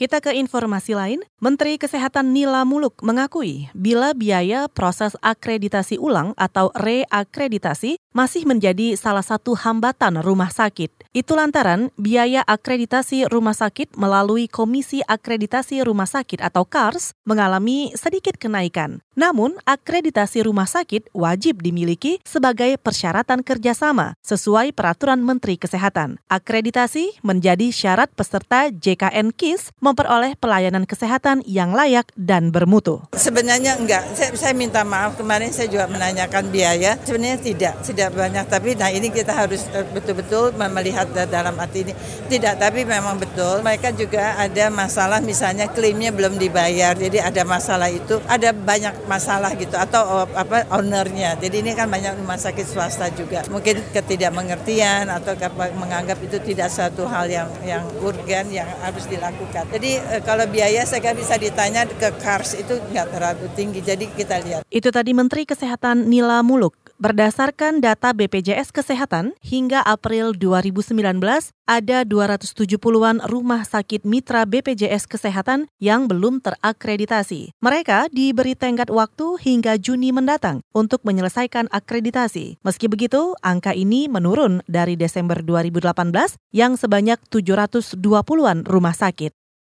Kita ke informasi lain. Menteri Kesehatan Nila Muluk mengakui bila biaya proses akreditasi ulang atau reakreditasi masih menjadi salah satu hambatan rumah sakit. Itu lantaran biaya akreditasi rumah sakit melalui Komisi Akreditasi Rumah Sakit atau KARS mengalami sedikit kenaikan. Namun, akreditasi rumah sakit wajib dimiliki sebagai persyaratan kerjasama sesuai peraturan Menteri Kesehatan. Akreditasi menjadi syarat peserta JKN KIS memperoleh pelayanan kesehatan yang layak dan bermutu. Sebenarnya enggak, saya, saya minta maaf. Kemarin saya juga menanyakan biaya, sebenarnya tidak, tidak banyak, tapi nah ini kita harus eh, betul-betul melihat dalam arti ini. Tidak, tapi memang betul, mereka juga ada masalah. Misalnya klaimnya belum dibayar, jadi ada masalah itu, ada banyak masalah gitu, atau oh, apa ownernya, jadi ini kan banyak rumah sakit swasta juga, mungkin ketidakmengertian atau menganggap itu tidak satu hal yang yang urgen yang harus dilakukan. Jadi eh, kalau biaya saya kira bisa ditanya ke Kars itu nggak terlalu tinggi. Jadi kita lihat. Itu tadi Menteri Kesehatan Nila Muluk. Berdasarkan data BPJS Kesehatan, hingga April 2019 ada 270-an rumah sakit mitra BPJS Kesehatan yang belum terakreditasi. Mereka diberi tenggat waktu hingga Juni mendatang untuk menyelesaikan akreditasi. Meski begitu, angka ini menurun dari Desember 2018 yang sebanyak 720-an rumah sakit.